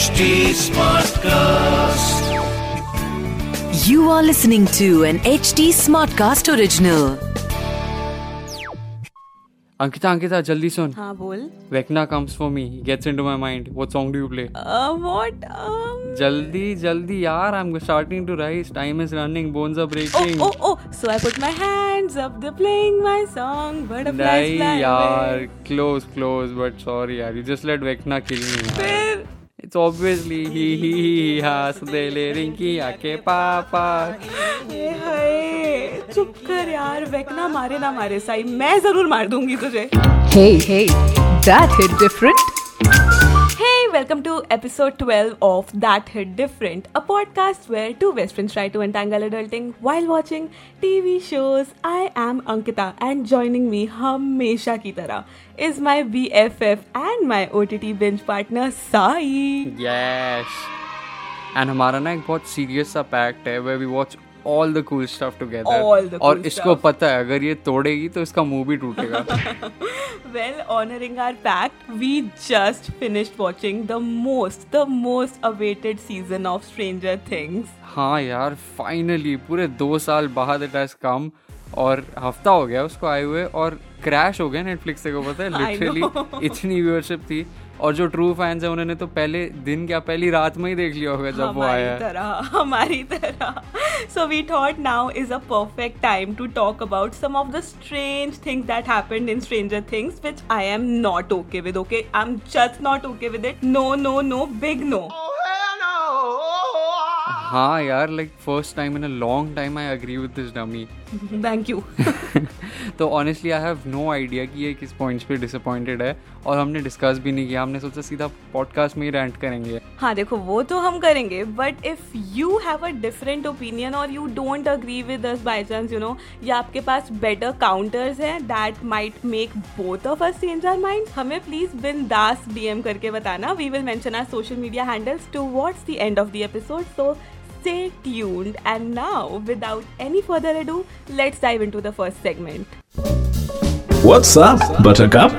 HD Smartcast. You are listening to an HD Smartcast original. Ankita Ankita जल्दी सुन। हाँ बोल। Vecna comes for me gets into my mind what song do you play what जल्दी जल्दी यार I am starting to rise time is running bones are breaking Oh, oh, oh. So I put my hands up, they're playing my song. Butterflies नहीं fly यार. Close close but sorry यार. You just let Vecna kill me फिर? It's obviously ही ही ही हंस दे ले रिंकी आके पापा हे हाय चुप कर यार वेकना मारे ना मारे साई मैं ज़रूर मार दूँगी तुझे Hey, hey, that hit different. Hey, welcome to episode 12 of That Hit Different, a podcast where two best friends try to untangle adulting while watching TV shows. I am Ankita and joining me हमेशा की तरह is my BFF and my OTT binge partner Sai. Yes and हमारा ना एक बहुत serious सा pact है way we watch all the cool stuff together और cool इसको stuff. पता है अगर ये तोड़ेगी तो इसका मुँह भी टूटेगा। Well, honoring our pact, we just finished watching the most, the most awaited season of Stranger Things. हाँ यार फाइनली पूरे दो साल बाद इट हैज़ कम और हफ़्ता हो गया उसको आए हुए और क्रैश हो गया नेटफ्लिक्स से को पता है? लिटरली इतनी व्यूअरशिप थी। और जो ट्रू फैंस है उन्होंने तो पहले दिन क्या पहली रात में ही देख लिया होगा जब वो आया हमारी तरह। So we thought now is a perfect time to talk about some of the strange things that happened in Stranger Things which I am not okay with okay I am just not okay with it no no no big no हाँ यार like first time in a long time I agree with this dummy thank you. तो honestly I have no idea कि ये किस points पे disappointed है और हमने डिस्कस भी नहीं किया हमने सोचा सीधा पॉडकास्ट में ही रेंट करेंगे। हाँ देखो वो तो हम करेंगे but if you have a different opinion और you don't agree with us by chance you know या आपके पास बेटर काउंटर्स हैं that might make both of us change our mind हमें प्लीज़ बिन दास डीएम करके बताना। We will mention our social media handles towards the end of the episode so stay tuned and now without any further ado let's dive into the first segment What's up, Buttercup?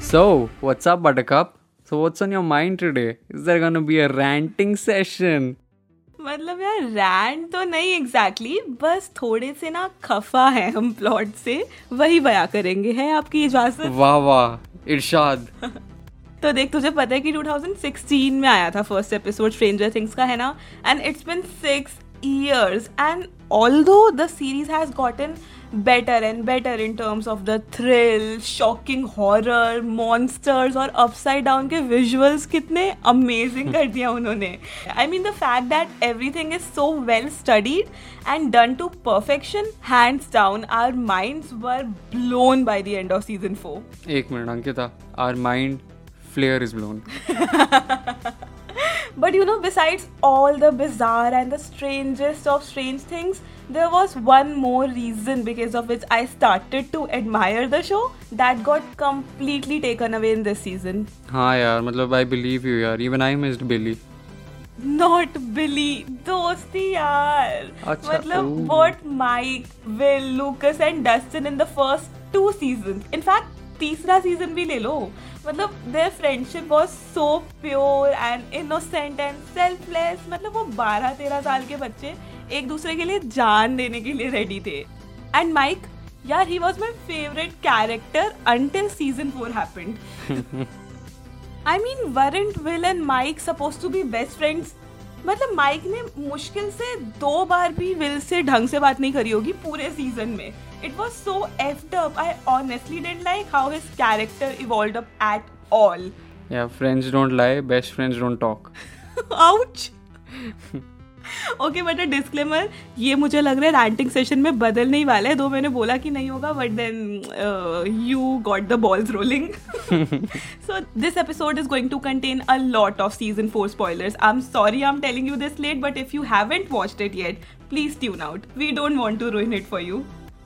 So, what's up, Buttercup? So, what's on your mind today? Is there gonna be a ranting session? मतलब यार Rand तो नहीं exactly exactly, बस थोड़े से ना खफा है हम प्लॉट से वही बया करेंगे है आपकी इजाजत वाह वाह इरशाद तो देख, तुझे पता है कि 2016 में आया था फ़र्स्ट एपिसोड स्ट्रेंजर थिंग्स का, है ना? And it's been six years and although the series has gotten better and better in terms of the thrill shocking horror monsters और अपसाइड डाउन के विजुअल्स कितने अमेजिंग कर दिया उन्होंने। I mean the fact that everything is so well studied and done to perfection hands down our mind were blown by the end of season four एक minute, Ankita our mind Flare is blown But you know, besides all the bizarre and the strangest of strange things, there was one more reason because of which I started to admire the show that got completely taken away in this season. हाँ यार मतलब I believe you यार even I missed Billy Not Billy, दोस्ती यार अच्छा, मतलब ooh. what Mike, Will, Lucas and Dustin in the first two seasons. In fact, तीसरा season भी ले लो मतलब their friendship was so pure and innocent and selfless मतलब वो 12 13 साल के बच्चे एक दूसरे के लिए जान देने के लिए रेडी थे. एंड माइक यार he was my favourite character until season 4 happened I mean weren't Will and Mike suppose to be best friends मतलब माइक ने मुश्किल से दो बार भी विल से ढंग से बात नहीं करी होगी पूरे सीज़न में. It was so effed up I honestly didn't like how his character evolve up at all या friends don't lie best friends don't talk ouch okay but a disclaimer ये मुझे लग रहा है रैंटिंग सेशन में बदलने ही वाला है दो मैंने बोला कि नहीं होगा but then you got the balls rolling so this episode is going to contain a lot of season 4 spoilers i'm sorry i'm telling you this late but if you haven't watched it yet please tune out we don't want to ruin it for you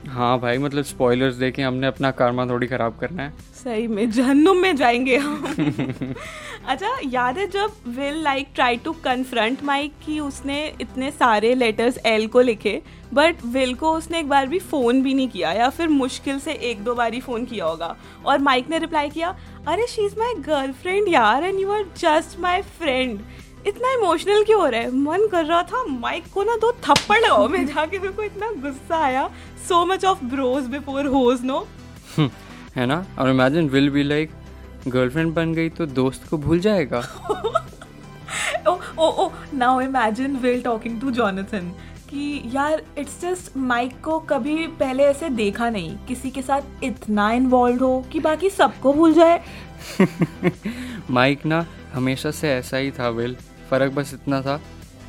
हाँ भाई मतलब spoilers देके हमने अपना कारमा थोड़ी खराब करना है। सही में जहन्नुम में जाएँगे हम। अच्छा याद है जब Will like try to confront Mike कि उसने इतने सारे लेटर्स एल को लिखे बट विल को उसने एक बार भी फ़ोन भी नहीं किया या फिर मुश्किल से एक दो बार ही फ़ोन किया होगा। और माइक ने रिप्लाई किया अरे शी इज़ माई गर्लफ्रेंड यार and you are just my friend इतना इमोशनल क्यों हो रहा है? मन कर रहा था माइक को ना दो थप्पड़ लगाओ। मैं जाके मेरे को इतना गुस्सा आया। So much of bros before hoes no है ना? और imagine Will be like girlfriend बन गई तो दोस्त को भूल जाएगा। Oh O O now imagine Will talking to Jonathan कि यार इट्स जस्ट माइक को कभी पहले ऐसे देखा नहीं। किसी के साथ इतना इन्वॉल्व हो कि बाकी सबको भूल जाए। माइक ना हमेशा से ऐसा ही था विल फ़र्क बस इतना था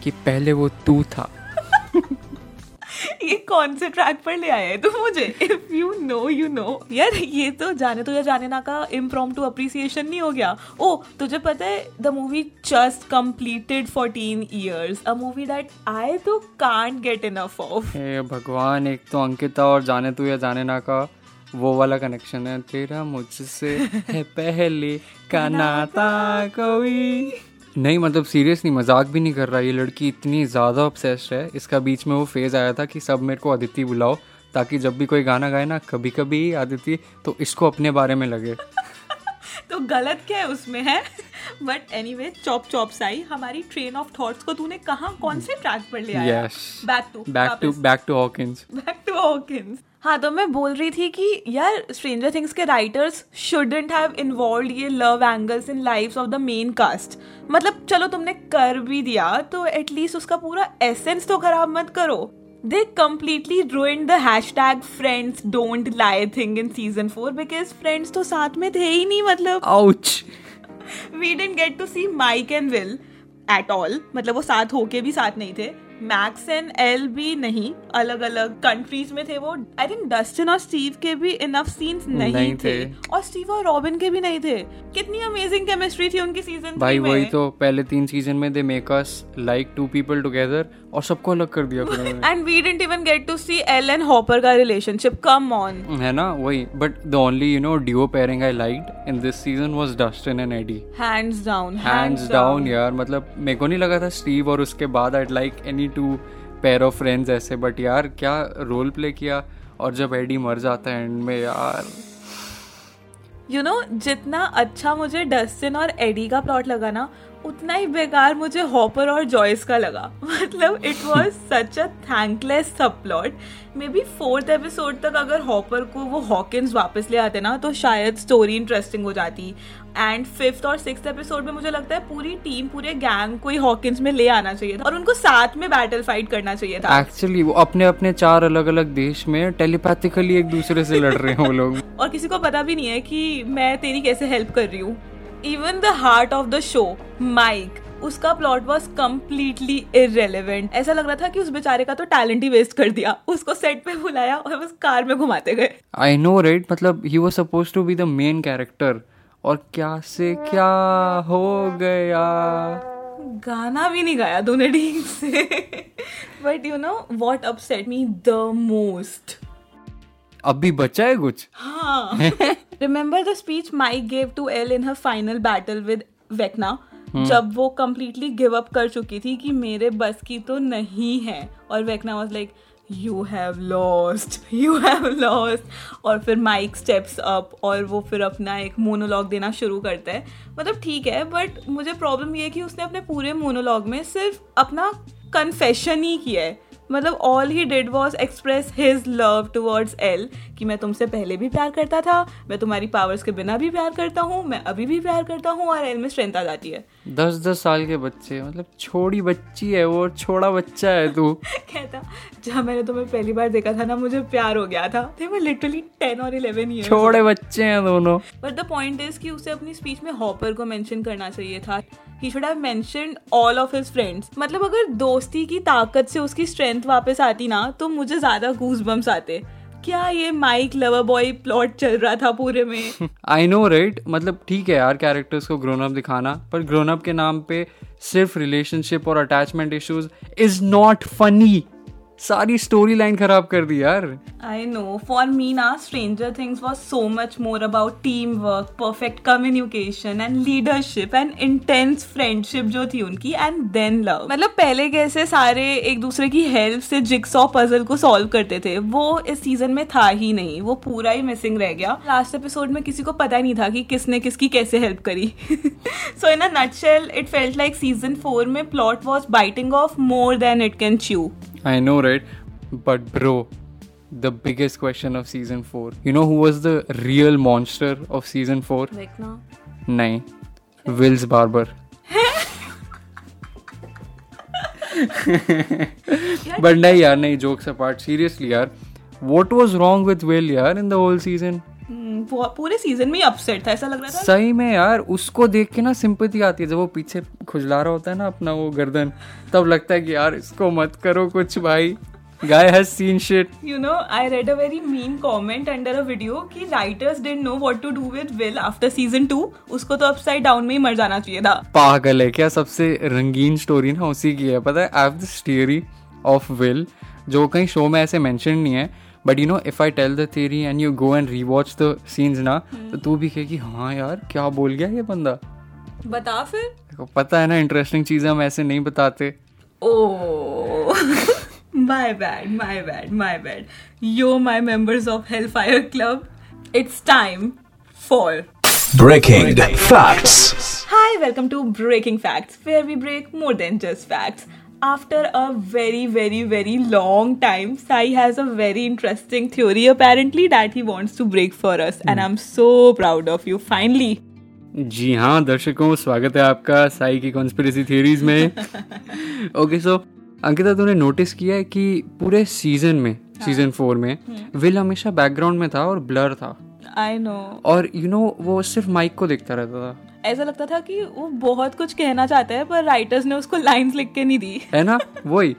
कि पहले वो तू था। ये कौन से ट्रैक पर ले आया है तू मुझे? If you know you know यार ये तो जाने तो या जाने ना का इम्प्रॉम टू अप्रिसिएशन नहीं हो गया। ओ तुझे पता है the movie just completed 14 years a movie that I तो कांट गेट इनफ ऑफ़ हे भगवान एक तो अंकिता और जाने तू या जाने ना का वो वाला कनेक्शन है। तेरा मुझसे है पहले का नाता कोई। नहीं मतलब सीरियसली मज़ाक भी नहीं कर रहा। ये लड़की इतनी ज़्यादा ऑब्सेस्ड है। इसका बीच में वो फ़ेज़ आया था कि सब मेरे को अदिति बुलाओ ताकि जब भी कोई गाना गाए ना कभी कभी अदिति तो इसको अपने बारे में लगे। तो गलत क्या है उसमें है? But anyway chop chop Sai हमारी ट्रेन ऑफ़ थॉट्स को तूने कहाँ कौन से ट्रैक पर ले आया. Back to back to back to Hawkins back to Hawkins हाँ तो मैं बोल रही थी कि यार स्ट्रेंजर थिंग्स के राइटर्स शुडंट हैव इन्वॉल्व ये love angles in lives of the main cast मतलब चलो तुमने कर भी दिया तो एटलीस्ट उसका पूरा एसेंस तो खराब मत करो. दे completely ruined the hashtag friends don't lie thing in season 4 because friends तो साथ में थे ही नहीं मतलब. Ouch we didn't get to see Mike and Will at all. मतलब वो साथ होके भी साथ नहीं थे. मैक्स एंड एल भी नहीं अलग अलग कंट्रीज़ में थे वो। आई थिंक डस्टिन और स्टीव के भी इनफ सीन्स नहीं, नहीं थे। थे। और स्टीव और रॉबिन के भी नहीं थे। कितनी अमेजिंग केमिस्ट्री थी उनकी सीज़न भाई वही तो पहले तीन सीज़न में they make us like two people together और सबको अलग कर दिया फिर and we didn't even get to see El and Hopper का रिलेशनशिप कम ऑन है ना? वही but the only you know duo pairing I liked in this season was Dustin and Eddie hands down hands down यार मतलब मेरे को नहीं लगा था स्टीव और उसके बाद I like any two pair of friends ऐसे बट यार क्या रोल प्ले किया और जब एडी मर जाता है एंड में यार। यू you नो know, जितना अच्छा मुझे डस्टिन और एडी का प्लॉट लगा ना उतना ही बेकार मुझे हॉपर और जॉयस का लगा। मतलब it was such a thankless subplot maybe fourth episode तक अगर हॉपर को वो हॉकिंस वापस ले आते ना तो शायद स्टोरी इंटरेस्टिंग हो जाती। एंड फिफ्थ और सिक्स एपिसोड में मुझे लगता है पूरी टीम पूरे गैंग को ही हॉकिंस में ले आना चाहिए था और उनको साथ में बैटल फाइट करना चाहिए था। एक्चुअली वो अपने अपने चार अलग अलग देश में टेलीपैथिकली एक दूसरे से लड़ रहे हैं वो लोग। और किसी को पता भी नहीं है कि मैं तेरी कैसे हेल्प कर रही हूँ। Even the heart of the show Mike उसका प्लॉट वॉज़ कम्प्लीटली इरेलीवेंट ऐसा लग रहा था कि उस बेचारे का तो टैलेंट ही वेस्ट कर दिया। उसको सेट पे बुलाया और बस कार में घुमाते गए। आई नो राइट मतलब he was suppose to be the main character और क्या से क्या हो गया? गाना भी नहीं गाया दोनों ठीक से। But you know what upset me the most अभी बचा है कुछ? हाँ। Remember the speech Mike gave to El in her final battle with Vecna जब वो कम्प्लीटली गिव अप कर चुकी थी कि मेरे बस की तो नहीं है। और Vecna was like you have lost you have lost और फिर माइक स्टेप्स अप और वो फिर अपना एक मोनोलॉग देना शुरू करता है। मतलब ठीक है बट मुझे प्रॉब्लम ये है कि उसने अपने पूरे मोनोलॉग में सिर्फ़ अपना कन्फेशन ही किया है। मतलब all he did was express his love towards El कि मैं तुमसे पहले भी प्यार करता था मैं तुम्हारी पावर्स के बिना भी प्यार करता हूँ मैं अभी भी प्यार करता हूँ और एल में स्ट्रेंथ आ जाती है। दस दस साल के बच्चे मतलब छोटी बच्ची है वो छोड़ा बच्चा है तू। कहता जब मैंने तुम्हें पहली बार देखा था ना मुझे प्यार हो गया था। थे मैं लिटरली टेन और इलेवन ईयर छोड़े बच्चे हैं दोनों। बट द पॉइंट इज़ कि उसे अपनी स्पीच में हॉपर को मेंशन करना चाहिए था। He should have mentioned all of his friends मतलब अगर दोस्ती की ताकत से उसकी स्ट्रेंथ वापस आती ना तो मुझे ज़्यादा गूज बम्स आते। क्या ये माइक लवर बॉय प्लॉट चल रहा था पूरे में? आई नो राइट मतलब ठीक है यार कैरेक्टर्स को ग्रोन अप दिखाना, पर ग्रोन अप के नाम पे सिर्फ़ रिलेशनशिप और attachment issues is not funny सारी स्टोरी लाइन खराब कर दी यार I know. For me, na, Stranger Things was so much more about teamwork, perfect communication, and leadership, and intense friendship जो थी उनकी, एंड then love. मतलब पहले कैसे सारे एक दूसरे की हेल्प से जिक्सॉ पजल को सॉल्व करते थे वो इस सीज़न में था ही नहीं वो पूरा ही मिसिंग रह गया लास्ट एपिसोड में किसी को पता ही नहीं था कि किसने किसकी कैसे हेल्प करी so in a nutshell it felt like season four में plot was biting off more than it can chew I know, right? But bro, the biggest question of season 4. You know who was the real monster of season 4? Vecna. Nahin. Will's barber. but nahi yaar, nahi jokes apart. Seriously yaar, what was wrong with Will yaar in the whole season? पूरे season में upset था ऐसा लग रहा था? सही में यार उसको देख के ना सिंपथी आती है। जब वो पीछे खुजला रहा होता है ना अपना वो गर्दन तब लगता है कि यार इसको मत करो कुछ भाई। Guy has seen shit You know, I read a very mean comment under a video कि writers didn't know what to do with Will after season 2. उसको तो upside down में ही मर जाना चाहिए था. पागल है क्या? सबसे रंगीन स्टोरी ना उसी की है। पता है I have this theory of Will जो कहीं शो में ऐसे मेंशन नहीं है। But you know if I tell the theory and you go and rewatch the scenes ना तो तू भी कहेगी हाँ यार क्या बोल गया ये बंदा बता फिर. देखो पता है ना इंटरेस्टिंग चीज़ें हम ऐसे नहीं बताते Oh, my bad, my bad, my bad. You're my members of Hellfire Club. It's time for. Breaking facts. Hi, welcome to Breaking Facts, where we break more than just facts. After a very, very, very long time, Sai has a very interesting theory apparently that he wants to break for us, and I'm so proud of you. Finally, जी हाँ दर्शकों स्वागत है आपका साई की conspiracy theories में okay so Ankita तूने notice किया है कि पूरे सीज़न में सीज़न फोर में विल हमेशा बैकग्राउंड में था और ब्लर था I know. और यू you नो know, वो सिर्फ़ माइक को देखता रहता था। ऐसा लगता था कि वो बहुत कुछ कहना चाहता है पर राइटर्स ने उसको लाइंस लिख के नहीं दी। है ना? वही।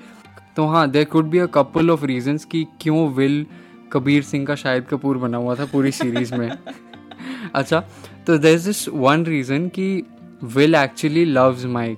तो हाँ there could be a couple of reasons कि क्यों विल कबीर सिंह का शाहिद कपूर बना हुआ था पूरी सीरीज़ में। अच्छा तो there is this one reason कि विल एक्चुअली लव्स माइक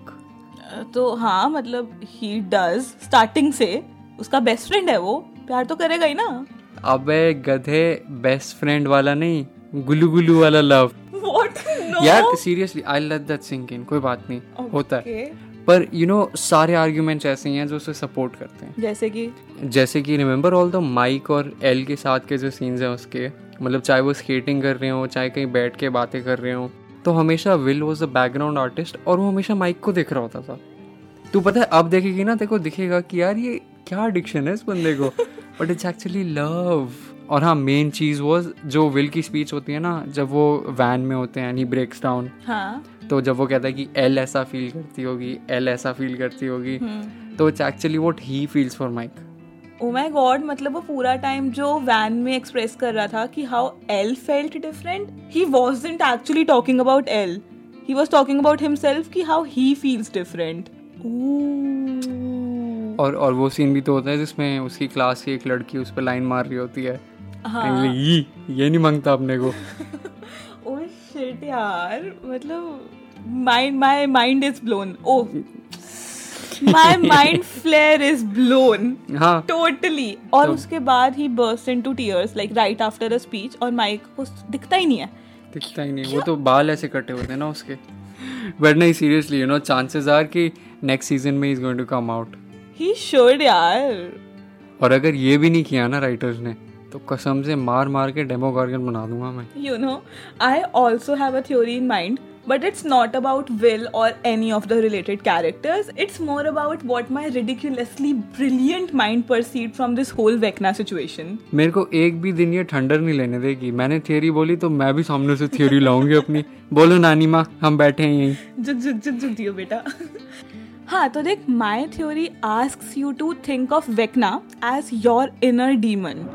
तो हाँ मतलब ही डज स्टार्टिंग से उसका बेस्ट फ्रेंड है वो। प्यार तो करेगा ही ना। अबे गधे बेस्ट फ्रेंड वाला नहीं गुलू गुलू वाला लव व्हाट नो यार seriously I let that sink in कोई बात नहीं okay. होता है। पर यू नो सारे आर्ग्यूमेंट्स ऐसे हैं जो उसे सपोर्ट करते हैं। जैसे कि? जैसे कि रिमेंबर ऑल द माइक और एल के साथ के जो सीन्स हैं उसके? मतलब चाहे वो स्केटिंग कर रहे हो चाहे कहीं बैठ के बातें कर रहे हो तो हमेशा Will was a background artist और वो हमेशा माइक को देख रहा होता था। तू पता है अब देखेगी ना देखो दिखेगा कि यार ये क्या एडिक्शन है इस बंदे को। बट इट्स एक्चुअली लव और हाँ मेन चीज़ वॉज़ जो विल की स्पीच होती है ना जब वो वैन में होते हैं ही ब्रेक्स डाउन तो जब वो कहता है कि एल ऐसा फील करती होगी एल ऐसा फील करती होगी तो it's actually what he feels for Mike oh my god मतलब वो पूरा टाइम जो वैन में एक्सप्रेस कर रहा था कि how El felt different he wasn't actually talking about El he was talking about himself कि हाउ ही फील्स डिफरेंट और और वो सीन भी तो होता है जिसमें उसकी क्लास की एक लड़की उस पर लाइन मार रही होती है। हाँ। ये ये नहीं माँगता अपने को। ओ शिट यार मतलब mind my mind is blown oh my mind flayer is blown हाँ। टोटली और तो- उसके बाद he burst into tears like right after a speech और माइक को दिखता ही नहीं है। दिखता ही नहीं क्या? वो तो बाल ऐसे कटे होते हैं ना उसके। बट नहीं seriously you know chances are कि नेक्स्ट सीज़न में is going to come out he should यार। और अगर ये भी नहीं किया ना राइटर्स ने तो कसम से मार मार के डेमो गार्गन बना दूँगा मैं। You know I also have a theory in mind but it's not about Will और any of the related characters it's more about what my ridiculously brilliant mind perceived from this whole Vecna situation मेरे को एक भी दिन ये thunder नहीं लेने देगी। मैंने थ्योरी बोली तो मैं भी सामने से थ्योरी लाऊँगी अपनी। बोलो नानी माँ हम बैठे हैं यही। झुक झुक झुक झुक दियो बेटा। हाँ तो देख my theory asks you to think of Vecna as your inner demon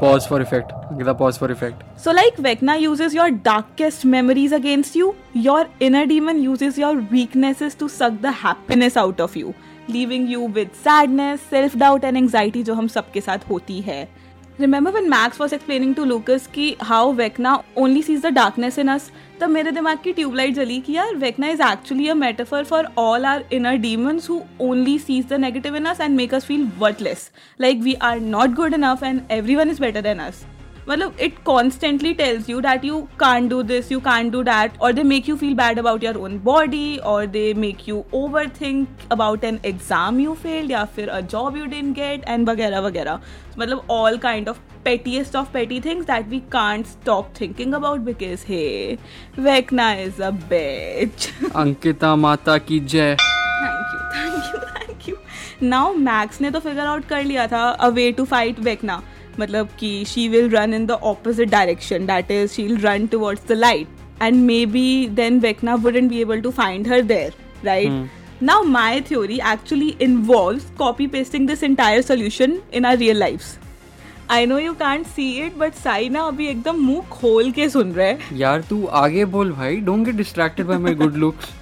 pause for effect Ankita pause for effect So, like Vecna uses your darkest memories against you, your inner demon uses your weaknesses to suck the happiness out of you, leaving you with sadness, self doubt, and anxiety जो हम सबके साथ होती है remember when Max was explaining to Lucas की how Vecna only sees the darkness in us तब मेरे दिमाग की ट्यूबलाइट जली कि यार Vecna is actually a metaphor for all our inner demons who only sees the negative in us and make us feel worthless like we are not good enough and everyone is better than us मतलब it constantly tells you that you can't do this you can't do that और they make you feel bad about your own body और they make you overthink about an exam you failed या फिर a job you didn't get and वगैरह वगैरह. मतलब all kind of pettiest of petty things that we can't stop thinking about because hey, Vecna is a bitch. Ankita माता की जय. Thank you thank you thank you now Max ने तो figure out कर लिया था a way to fight Vecna मतलब कि she will run in the opposite direction that is she will run towards the light and maybe then Vecna wouldn't be able to find her there right now my theory actually involve copy pasting this entire solution in our real life I know you can't see it but Sai ना अभी एकदम मुँह खोल के सुन रहे हैं। यार तू आगे बोल भाई। Don't get distracted by my good looks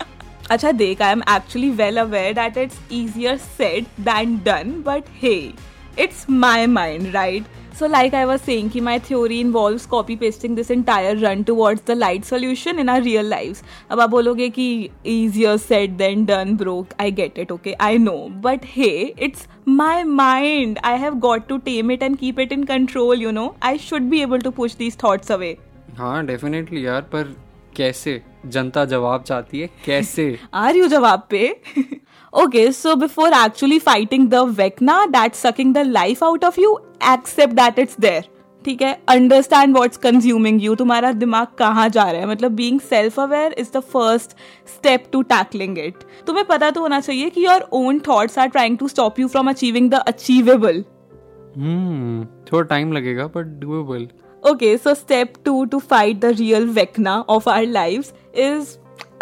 अच्छा देख I am actually well aware that it's easier said than done but hey it's my mind right? So like I was saying की my theory involve copy pasting this entire run towards the light solution in our real life अब आप बोलोगे कि easier said than done bro I get it okay I know but hey it's my mind I have got to tame it and keep it in control you know I should be able to push these thoughts away हाँ definitely यार पर कैसे? जनता जवाब चाहती है कैसे? आ रही हूँ जवाब पे? okay, so before actually fighting the Vecna that's sucking the life out of you, accept that it's there. ठीक है अंडरस्टैंड वॉट्स कंज्यूमिंग यू तुम्हारा दिमाग कहाँ जा रहा है मतलब being self aware is the first step to tackling it तुम्हें पता तो होना चाहिए कि your own thoughts are trying to stop you from achieving the achievable hmm थोड़ा टाइम लगेगा but doable Okay, so step two to fight the real Vecna of our lives is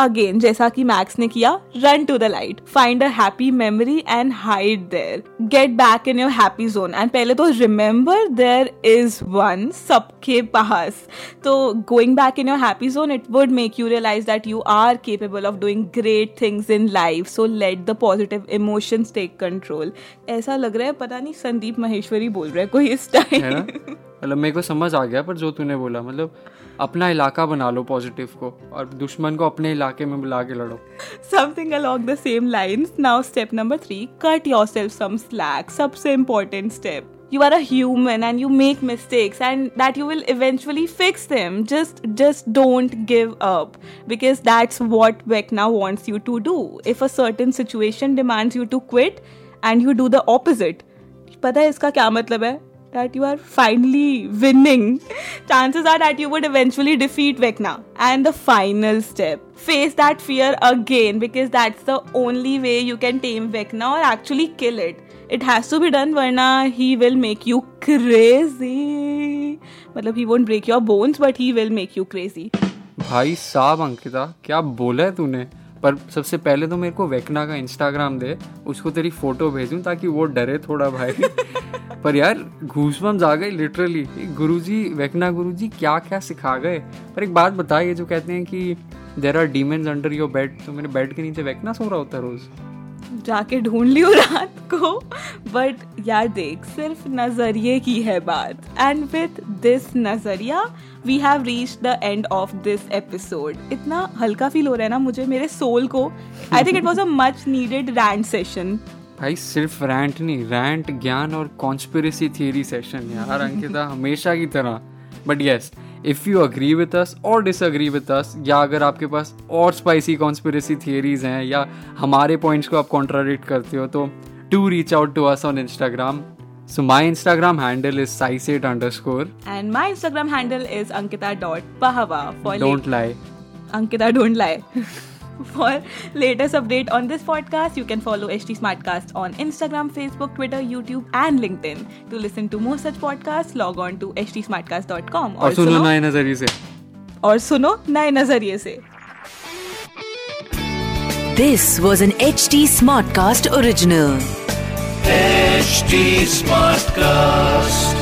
again जैसा कि मैक्स ने किया run to the light find a happy memory and hide there get back in your happy zone and पहले तो remember there is one सबके पास. तो going back in your happy zone it would make you realise that you are capable of doing great things in life so let the positive emotions take control ऐसा लग रहा है पता नहीं संदीप महेश्वरी बोल रहे है कोई इस टाइम. मतलब मेरे को समझ आ गया पर जो तूने बोला मतलब अपना इलाका बना लो पॉजिटिव को और दुश्मन को अपने इलाके में बुला के लड़ो something along the same lines. Now, step number three cut yourself some slack. सबसे important step. You are a human and you make mistakes and that you will eventually fix them. Just just don't give up because that's what Vecna wants you to do. If a certain situation demands you to quit and you do the opposite. पता है इसका क्या मतलब है that you are finally winning. Chances are that you would eventually defeat Vecna. And the final step face that fear again because that's the only way you can tame Vecna or actually kill it. It has to be done, Varna, he will make you crazy. मतलब he won't break your bones, but he will make you crazy. भाई साहब अंकिता क्या बोला है तूने पर सबसे पहले तो मेरे को वेकना का इंस्टाग्राम दे उसको तेरी फ़ोटो भेजूं ताकि वो डरे थोड़ा भाई। पर यार घूसबम्स आ गए लिटरली गुरुजी वेकना गुरुजी क्या क्या सिखा गए। पर एक बात बताइए जो कहते हैं कि there are demons under your bed तो मेरे बेड के नीचे वेकना सो रहा होता है रोज। जाके ढूंढ लियो रात को। बट यार देख, सिर्फ़ नज़रिए की है बात। एंड विथ दिस नज़रिया we have reach the end of this episode इतना हल्का फील हो रहा है ना मुझे, मेरे सोल को। I think it was a much needed rant session भाई, सिर्फ़ रैंट नहीं रैंट ज्ञान और कॉन्स्पिरसी थियरी सेशन यार, अंकिता, हमेशा की तरह। But yes if you agree with us और डिसअग्री विथ अस या अगर आपके पास और स्पाइसी कॉन्स्पिरसी थियरीज हैं या हमारे पॉइंट्स को आप कॉन्ट्राडिक्ट करते हो तो to reach out to us on Instagram so my Instagram handle is saiset underscore and my Instagram handle is Ankita dot Pahwa don't lie Ankita, don't lie. For latest update on this podcast, you can follow HT Smartcast on Instagram, Facebook, Twitter, YouTube, and LinkedIn. To listen to more such podcasts, log on to htsmartcast.com. और सुनो नए नजरिए से और सुनो नए नजरिए से This was an HT Smartcast original. HT Smartcast.